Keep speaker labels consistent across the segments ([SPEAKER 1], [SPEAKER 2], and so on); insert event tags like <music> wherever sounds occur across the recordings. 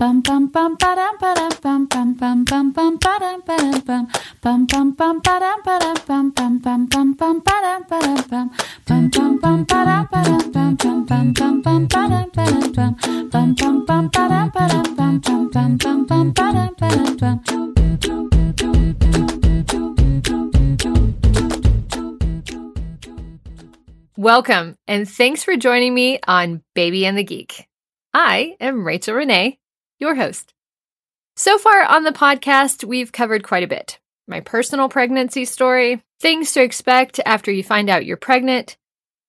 [SPEAKER 1] Bum bum bum ba dum ba dum bum bum bum bum bum ba dum ba dum bum bum bum bum ba dum ba dum bum bum bum bum bum ba dum ba dum bum bum bum bum ba dum ba dum bum bum bum bum bum ba dum ba dum bum bum bum bum ba dum ba dum bum bum bum bum bum ba dum ba dum bum
[SPEAKER 2] Welcome, and thanks for joining me on Baby and the Geek. I am Rachel Renee, your host. So far on the podcast, we've covered quite a bit my personal pregnancy story, things to expect after you find out you're pregnant,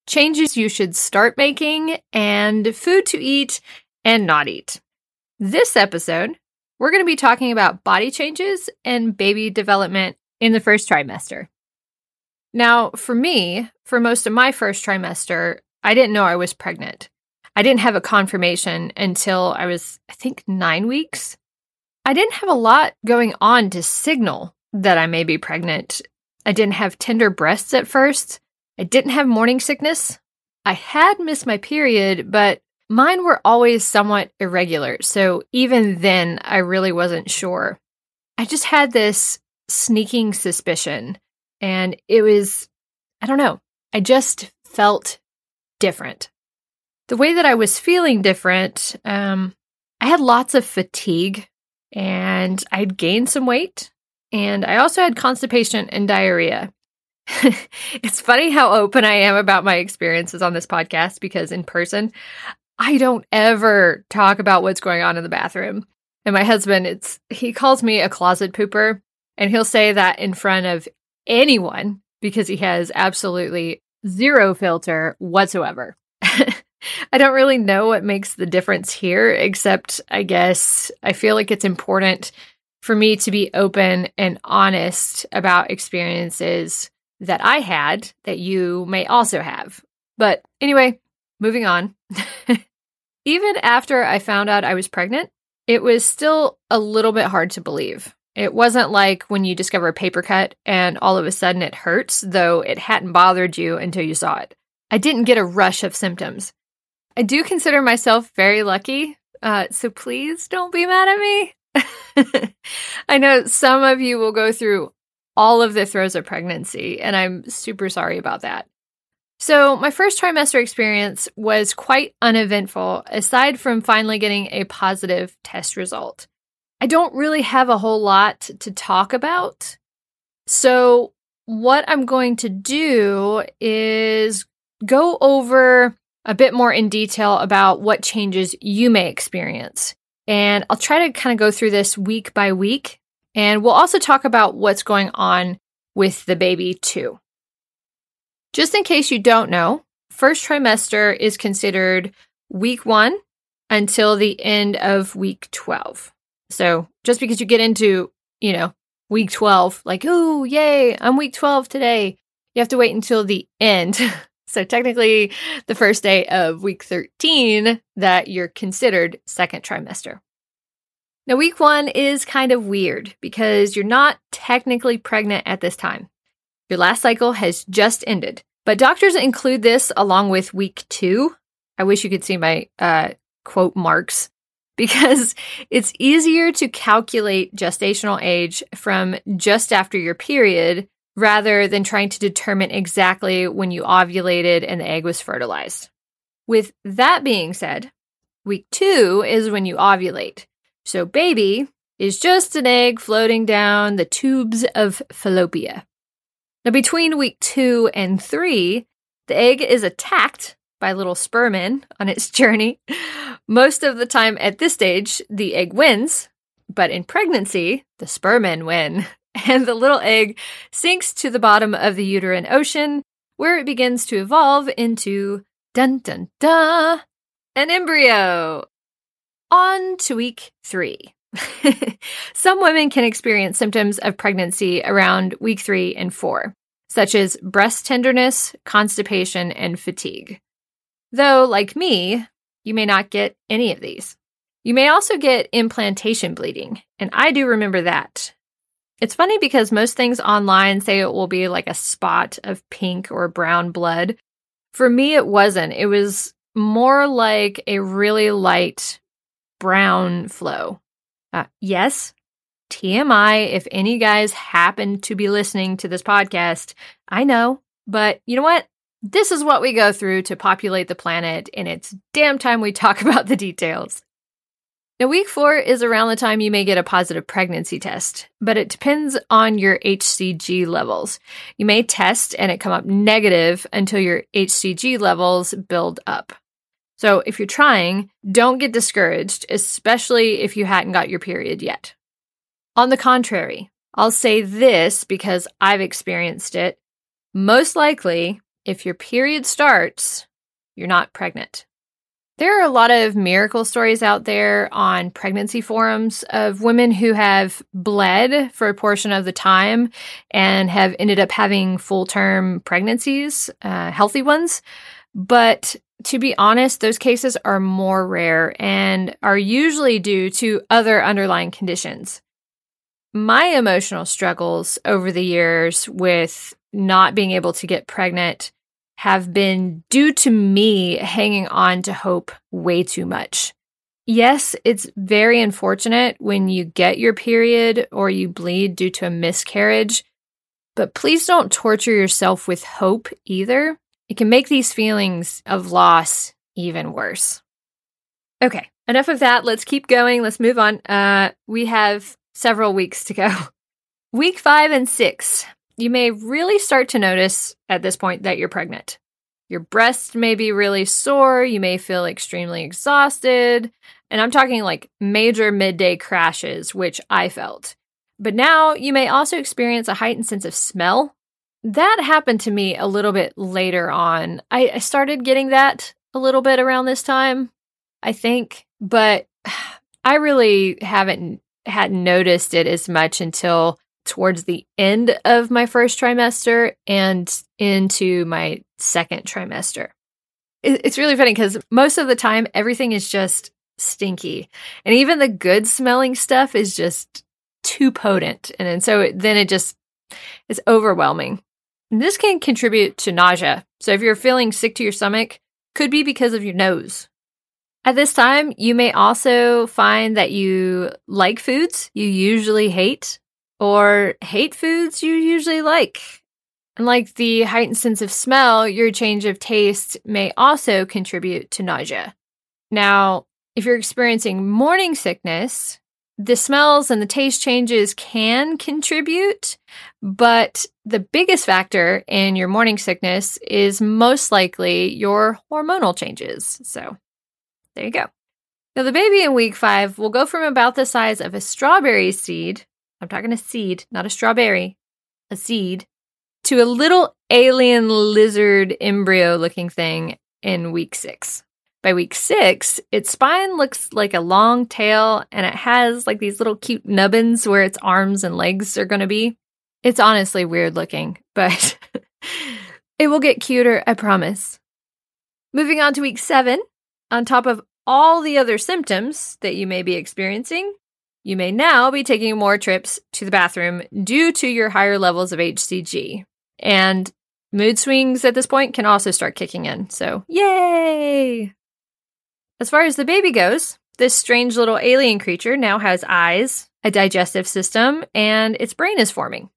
[SPEAKER 2] changes you should start making, and food to eat and not eat. This episode, we're going to be talking about body changes and baby development in the first trimester. Now, for me, for most of my first trimester, I didn't know I was pregnant. I didn't have a confirmation until I was, I think, nine weeks. I didn't have a lot going on to signal that I may be pregnant. I didn't have tender breasts at first. I didn't have morning sickness. I had missed my period, but mine were always somewhat irregular. So even then, I really wasn't sure. I just had this sneaking suspicion, and it was, I don't know, I just felt different. The way that I was feeling different, um, I had lots of fatigue and I'd gained some weight. And I also had constipation and diarrhea. <laughs> it's funny how open I am about my experiences on this podcast because in person, I don't ever talk about what's going on in the bathroom. And my husband, it's he calls me a closet pooper, and he'll say that in front of anyone because he has absolutely zero filter whatsoever. <laughs> I don't really know what makes the difference here, except I guess I feel like it's important for me to be open and honest about experiences that I had that you may also have. But anyway, moving on. <laughs> Even after I found out I was pregnant, it was still a little bit hard to believe. It wasn't like when you discover a paper cut and all of a sudden it hurts, though it hadn't bothered you until you saw it. I didn't get a rush of symptoms. I do consider myself very lucky, uh, so please don't be mad at me. <laughs> I know some of you will go through all of the throes of pregnancy, and I'm super sorry about that. So, my first trimester experience was quite uneventful, aside from finally getting a positive test result. I don't really have a whole lot to talk about. So, what I'm going to do is go over a bit more in detail about what changes you may experience. And I'll try to kind of go through this week by week. And we'll also talk about what's going on with the baby, too. Just in case you don't know, first trimester is considered week one until the end of week 12. So just because you get into, you know, week 12, like, oh, yay, I'm week 12 today, you have to wait until the end. <laughs> so technically, the first day of week 13 that you're considered second trimester. Now, week one is kind of weird because you're not technically pregnant at this time. Your last cycle has just ended, but doctors include this along with week two. I wish you could see my uh, quote marks <laughs> because it's easier to calculate gestational age from just after your period rather than trying to determine exactly when you ovulated and the egg was fertilized. With that being said, week two is when you ovulate. So, baby is just an egg floating down the tubes of fallopia. Now, between week two and three, the egg is attacked by little spermin on its <laughs> journey. Most of the time at this stage, the egg wins, but in pregnancy, the spermin win, <laughs> <laughs> and the little egg sinks to the bottom of the uterine ocean, where it begins to evolve into dun dun dun an embryo. On to week three. <laughs> Some women can experience symptoms of pregnancy around week three and four, such as breast tenderness, constipation, and fatigue. Though, like me, you may not get any of these. You may also get implantation bleeding, and I do remember that. It's funny because most things online say it will be like a spot of pink or brown blood. For me, it wasn't. It was more like a really light brown flow. Uh, yes, TMI, if any guys happen to be listening to this podcast, I know, but you know what? This is what we go through to populate the planet, and it's damn time we talk <laughs> about the details. Now, week four is around the time you may get a positive pregnancy test, but it depends on your HCG levels. You may test and it come up negative until your HCG levels build up. So, if you're trying, don't get discouraged, especially if you hadn't got your period yet. On the contrary, I'll say this because I've experienced it. Most likely, if your period starts, you're not pregnant. There are a lot of miracle stories out there on pregnancy forums of women who have bled for a portion of the time and have ended up having full term pregnancies, uh, healthy ones. But to be honest, those cases are more rare and are usually due to other underlying conditions. My emotional struggles over the years with not being able to get pregnant have been due to me hanging on to hope way too much. Yes, it's very unfortunate when you get your period or you bleed due to a miscarriage, but please don't torture yourself with hope either. It can make these feelings of loss even worse. Okay, enough of that. Let's keep going. Let's move on. Uh, we have several weeks to go. <laughs> Week five and six you may really start to notice at this point that you're pregnant. Your breasts may be really sore, you may feel extremely exhausted, and I'm talking like major midday crashes, which I felt. But now you may also experience a heightened sense of smell. That happened to me a little bit later on. I, I started getting that a little bit around this time, I think, but <sighs> I really haven't hadn't noticed it as much until towards the end of my first trimester and into my second trimester. It's really funny because most of the time, everything is just stinky. And even the good smelling stuff is just too potent. And, and so then it just is overwhelming. And this can contribute to nausea. So if you're feeling sick to your stomach, could be because of your nose. At this time, you may also find that you like foods you usually hate or hate foods you usually like. And like the heightened sense of smell, your change of taste may also contribute to nausea. Now, if you're experiencing morning sickness, the smells and the taste changes can contribute, but the biggest factor in your morning sickness is most likely your hormonal changes. So, there you go. Now, the baby in week five will go from about the size of a strawberry seed I'm talking a seed, not a strawberry, a seed, to a little alien lizard embryo looking thing in week six. By week six, its spine looks like a long tail and it has like these little cute nubbins where its arms and legs are going to be. It's honestly weird looking, <laughs> but it will get cuter, I promise. Moving on to week seven, on top of all the other symptoms that you may be experiencing, you may now be taking more trips to the bathroom due to your higher levels of HCG. And mood swings at this point can also start kicking in. So, yay! As far as the baby goes, this strange little alien creature now has eyes, a digestive system, and its brain is forming.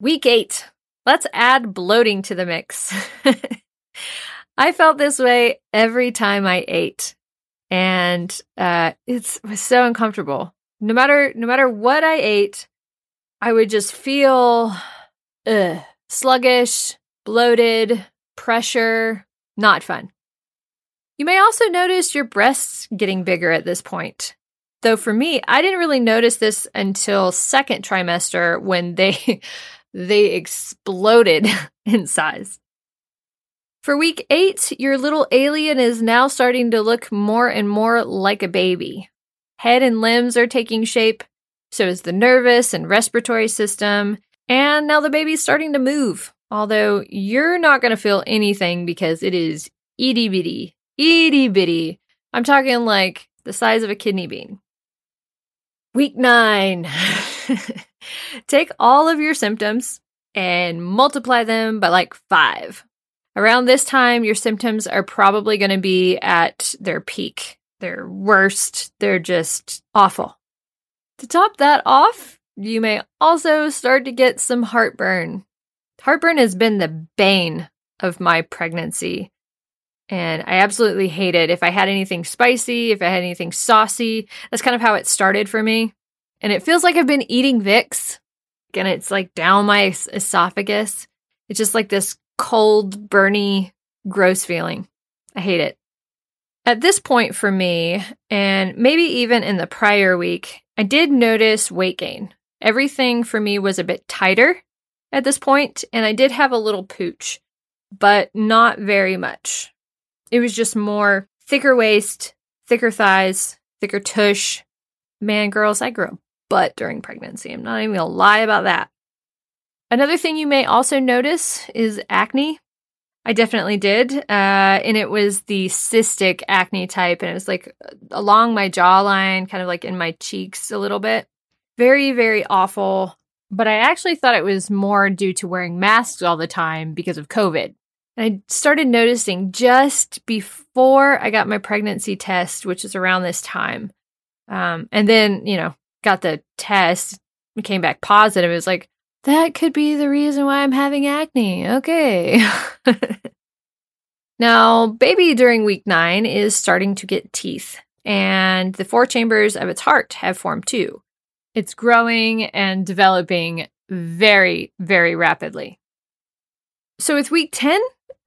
[SPEAKER 2] Week eight. Let's add bloating to the mix. <laughs> I felt this way every time I ate, and uh, it was so uncomfortable no matter no matter what I ate, I would just feel ugh, sluggish, bloated, pressure, not fun. You may also notice your breasts getting bigger at this point. Though for me, I didn't really notice this until second trimester when they <laughs> they exploded <laughs> in size. For week 8, your little alien is now starting to look more and more like a baby. Head and limbs are taking shape, so is the nervous and respiratory system, and now the baby's starting to move. Although you're not going to feel anything because it is itty bitty, itty bitty. I'm talking like the size of a kidney bean. Week nine. <laughs> Take all of your symptoms and multiply them by like five. Around this time, your symptoms are probably going to be at their peak. They're worst. They're just awful. To top that off, you may also start to get some heartburn. Heartburn has been the bane of my pregnancy. And I absolutely hate it. If I had anything spicy, if I had anything saucy, that's kind of how it started for me. And it feels like I've been eating Vicks and it's like down my esophagus. It's just like this cold, burny, gross feeling. I hate it. At this point for me, and maybe even in the prior week, I did notice weight gain. Everything for me was a bit tighter at this point, and I did have a little pooch, but not very much. It was just more thicker waist, thicker thighs, thicker tush. Man, girls, I grew a butt during pregnancy. I'm not even gonna lie about that. Another thing you may also notice is acne. I definitely did. Uh, and it was the cystic acne type, and it was like along my jawline, kind of like in my cheeks a little bit. Very, very awful. But I actually thought it was more due to wearing masks all the time because of COVID. And I started noticing just before I got my pregnancy test, which is around this time. Um, and then, you know, got the test came back positive. It was like, that could be the reason why I'm having acne. Okay. <laughs> now, baby during week nine is starting to get teeth, and the four chambers of its heart have formed too. It's growing and developing very, very rapidly. So, with week 10,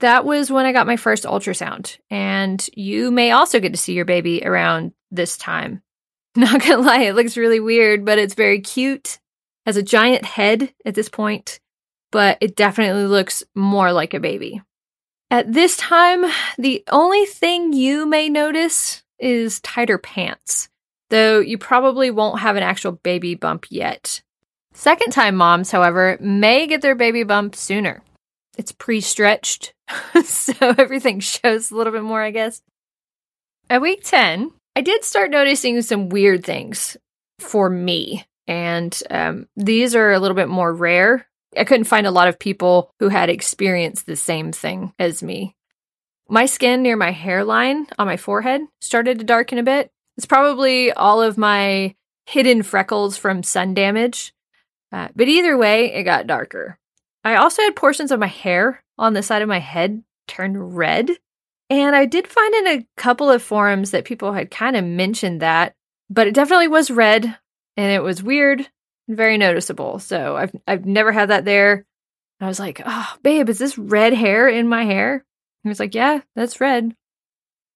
[SPEAKER 2] that was when I got my first ultrasound. And you may also get to see your baby around this time. <laughs> Not gonna lie, it looks really weird, but it's very cute. Has a giant head at this point, but it definitely looks more like a baby. At this time, the only thing you may notice is tighter pants, though you probably won't have an actual baby bump yet. Second time moms, however, may get their baby bump sooner. It's pre stretched, <laughs> so everything shows a little bit more, I guess. At week 10, I did start noticing some weird things for me, and um, these are a little bit more rare. I couldn't find a lot of people who had experienced the same thing as me. My skin near my hairline on my forehead started to darken a bit. It's probably all of my hidden freckles from sun damage. Uh, but either way, it got darker. I also had portions of my hair on the side of my head turn red. And I did find in a couple of forums that people had kind of mentioned that, but it definitely was red and it was weird and very noticeable. So I've I've never had that there. I was like, "Oh, babe, is this red hair in my hair?" He was like, "Yeah, that's red."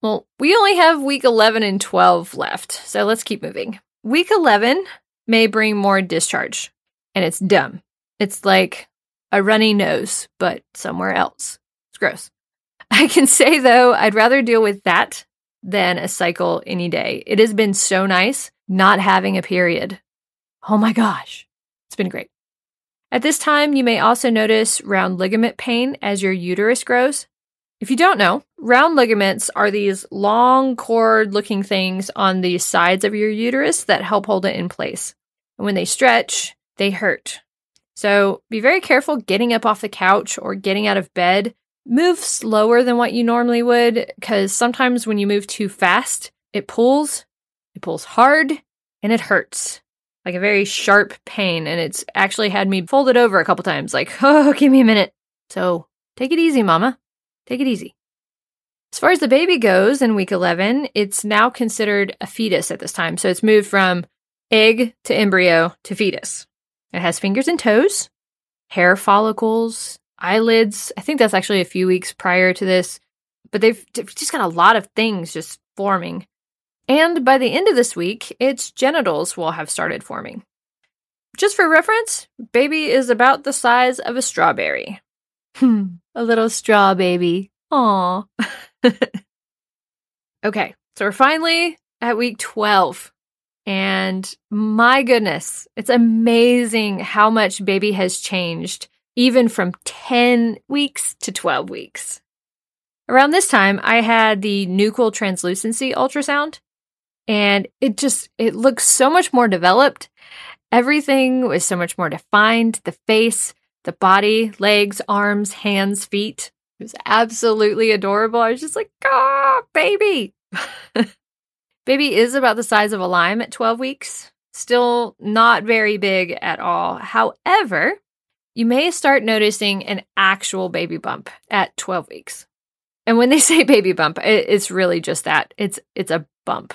[SPEAKER 2] Well, we only have week 11 and 12 left. So let's keep moving. Week 11 may bring more discharge, and it's dumb. It's like a runny nose, but somewhere else. It's gross. <laughs> I can say though, I'd rather deal with that than a cycle any day. It has been so nice not having a period. Oh my gosh, it's been great. At this time, you may also notice round ligament pain as your uterus grows. If you don't know, round ligaments are these long cord looking things on the sides of your uterus that help hold it in place. And when they stretch, they hurt. So be very careful getting up off the couch or getting out of bed. Move slower than what you normally would because sometimes when you move too fast, it pulls, it pulls hard, and it hurts. Like a very sharp pain. And it's actually had me folded over a couple times, like, <laughs> oh, give me a minute. So take it easy, mama. Take it easy. As far as the baby goes in week 11, it's now considered a fetus at this time. So it's moved from egg to embryo to fetus. It has fingers and toes, hair follicles, eyelids. I think that's actually a few weeks prior to this, but they've, they've just got a lot of things just forming. And by the end of this week, its genitals will have started forming. Just for reference, baby is about the size of a strawberry. Hmm, a little straw baby. Aw. <laughs> okay, so we're finally at week 12. And my goodness, it's amazing how much baby has changed, even from 10 weeks to 12 weeks. Around this time, I had the nuchal translucency ultrasound, and it just it looks so much more developed. Everything was so much more defined, the face, the body, legs, arms, hands, feet. It was absolutely adorable. I was just like, "Ah, baby." <laughs> Baby is about the size of a lime at 12 weeks, still not very big at all. However, you may start noticing an actual baby bump at 12 weeks. And when they <laughs> say baby bump, it's really just that. It's it's a bump.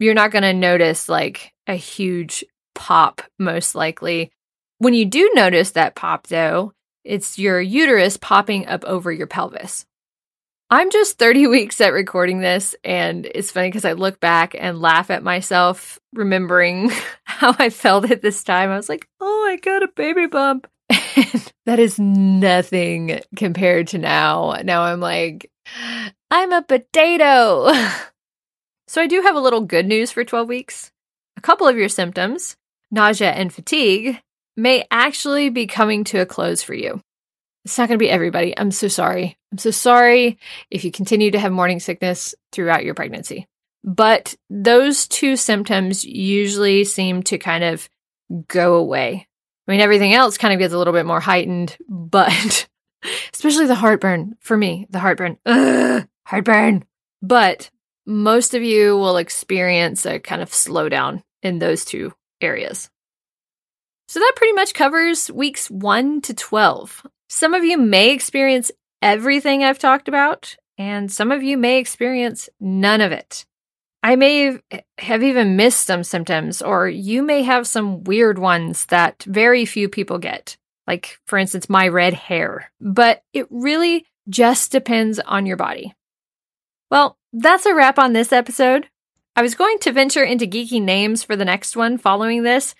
[SPEAKER 2] You're not going to notice like a huge pop most likely. When you do notice that pop though, it's your uterus popping up over your pelvis. I'm just 30 <laughs> weeks at recording this, and it's funny because I look back and laugh at myself, remembering <laughs> how I felt at this time. I was like, oh, I got a baby bump. <laughs> And that is nothing compared to now. Now I'm like, I'm a potato. So I do have a little good news for 12 weeks. A couple of your symptoms, nausea and fatigue, may actually be coming to a close for you. It's not going to be everybody. I'm so sorry. I'm so sorry if you continue to have morning sickness throughout your pregnancy. But those two symptoms usually seem to kind of go away. I mean, everything else kind of gets a little bit more heightened, <laughs> but especially the heartburn for me, the heartburn, Ugh, heartburn. But most of you will experience a kind of slowdown in those two areas. So that pretty much covers weeks 1 to 12. Some of you may experience everything I've talked about, and some of you may experience none of it. I may have even missed some symptoms, or you may have some weird ones that very few people get, like, for instance, my red hair. But it really just depends on your body. Well, that's a wrap on this episode. I was going to venture into geeky names for the next one following this,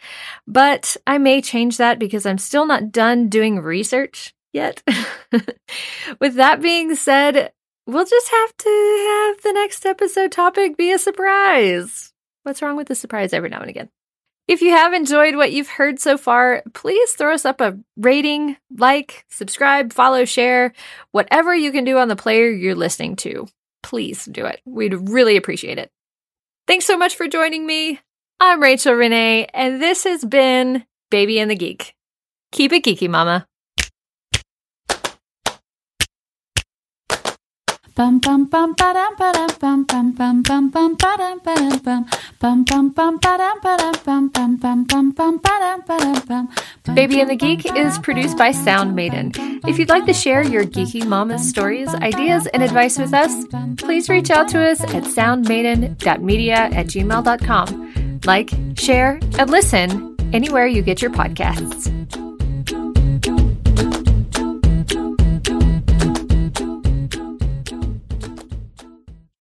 [SPEAKER 2] but I may change that because I'm still not done doing research yet. <laughs> With that being said, we'll just have to have the next episode topic be a surprise. What's wrong with the surprise every now and again? If you have enjoyed what you've heard so far, please throw us up a rating, like, subscribe, follow, share, whatever you can do on the player you're listening to. Please do it. We'd really appreciate it. Thanks so much for joining me. I'm Rachel Renee, and this has been Baby and the Geek. Keep it geeky, mama.
[SPEAKER 1] Bum bum bum ba dum ba dum bum bum bum bum bum ba dum ba dum bum bum bum bum ba dum ba dum bum bum bum bum bum ba dum ba dum bum.
[SPEAKER 2] Baby and the Geek is produced by Sound Maiden. If you'd like to share your geeky mama's stories, ideas, and advice with us, please reach out to us at soundmaiden.media at gmail.com. Like, share, and listen anywhere you get your podcasts.